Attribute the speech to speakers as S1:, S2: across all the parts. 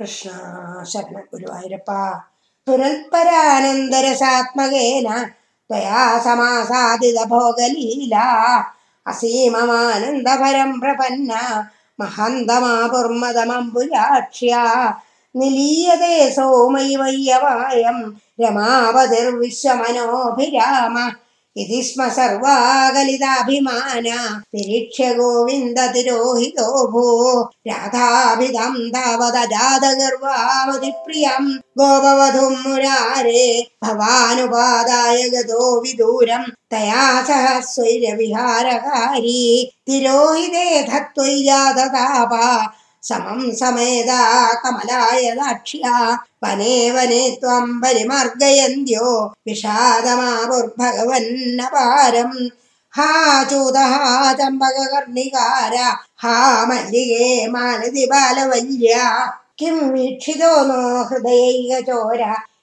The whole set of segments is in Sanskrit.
S1: കൃഷ്ണ ശരണ ഗുരുവായൂരപ്പ. സുരൽപരാനന്ദരസാത്മകേന ത്വയാ സമാസാദിത ഭോഗലീല. അസീമമാനന്ദപരം പ്രപന്ന മഹന്തമാപുർമദമംബുജാക്ഷ്യ നിലീയതേ സോമയി വയ്യവായം इति स्म सर्वा निरीक्ष्य तिरिक्ष्य गोविन्द तिरोहितो भो। राधाभिधम् तावद जात गर्वावधि गोपवधूं मुरारे भवानुपादाय गतो विदूरं। तया सह स्वैरविहारकारी। तिरोहिते ध जाततापा സമം സമേതാ കമലായ ദാക്ഷ്യ വനേ വനേ ത്വം പരിമാർഗയന്ത്യോ വിഷാദമാപുർഭഗവന്നപാരം ഹാ ചൂത ഹാ ചമ്പകർണികാര ഹാ മല്ലികേ മാലതി ബാലവല്യ. കിം വീക്ഷിതോ നോ ഹൃദയൈകചോര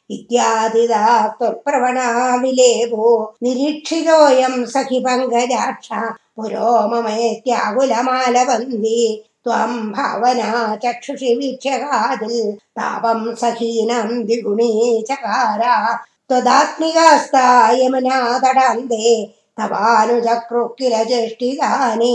S1: ഇത്യാദിതാ ത്വൽപ്രവണാവിലേഭോ നിരീക്ഷിതോയം സഖി പങ്കജാക്ഷ. പുരോമമേത്യാകുലമാലവന്തി त्वं भावना चक्षुषि वीक्षकादिल् तापं सहीनं द्विगुणी चकारा। त्वदात्मिकास्तायमुना तडान्ते तवानुचक्रु किल चेष्टिदानी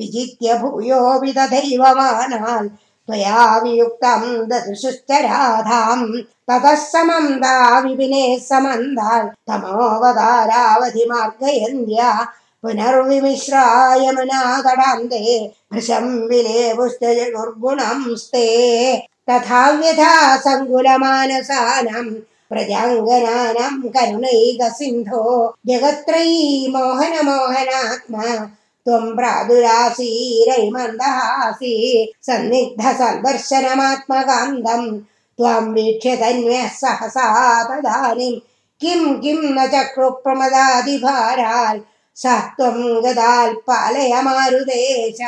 S1: विजित्य भूयोऽपि तथैव दधैवमानान् त्वया वियुक्तं ददृशुश्च राधां ततः समन्दा विपिने समन्दान् तमोऽवदारावधि मार्गयन्द्या पुनर्विमिश्रायमनातडान्ते भृशं विलेपुश्चुर्गुणं स्ते तथा व्यथा सङ्कुलमानसानां प्रजाङ्गनानां करुणैकसिन्धो जगत्त्रयी मोहनमोहनात्मा त्वं प्रादुरासीरैमन्दहासि सन्निग्ध सन्दर्शनमात्मकान्दं त्वं वीक्ष्य तन्व्यः सहसा तदानीं किं किं न चक्रुप्रमदादिभाराल् सः त्वं गदाल् पालय मारुदेश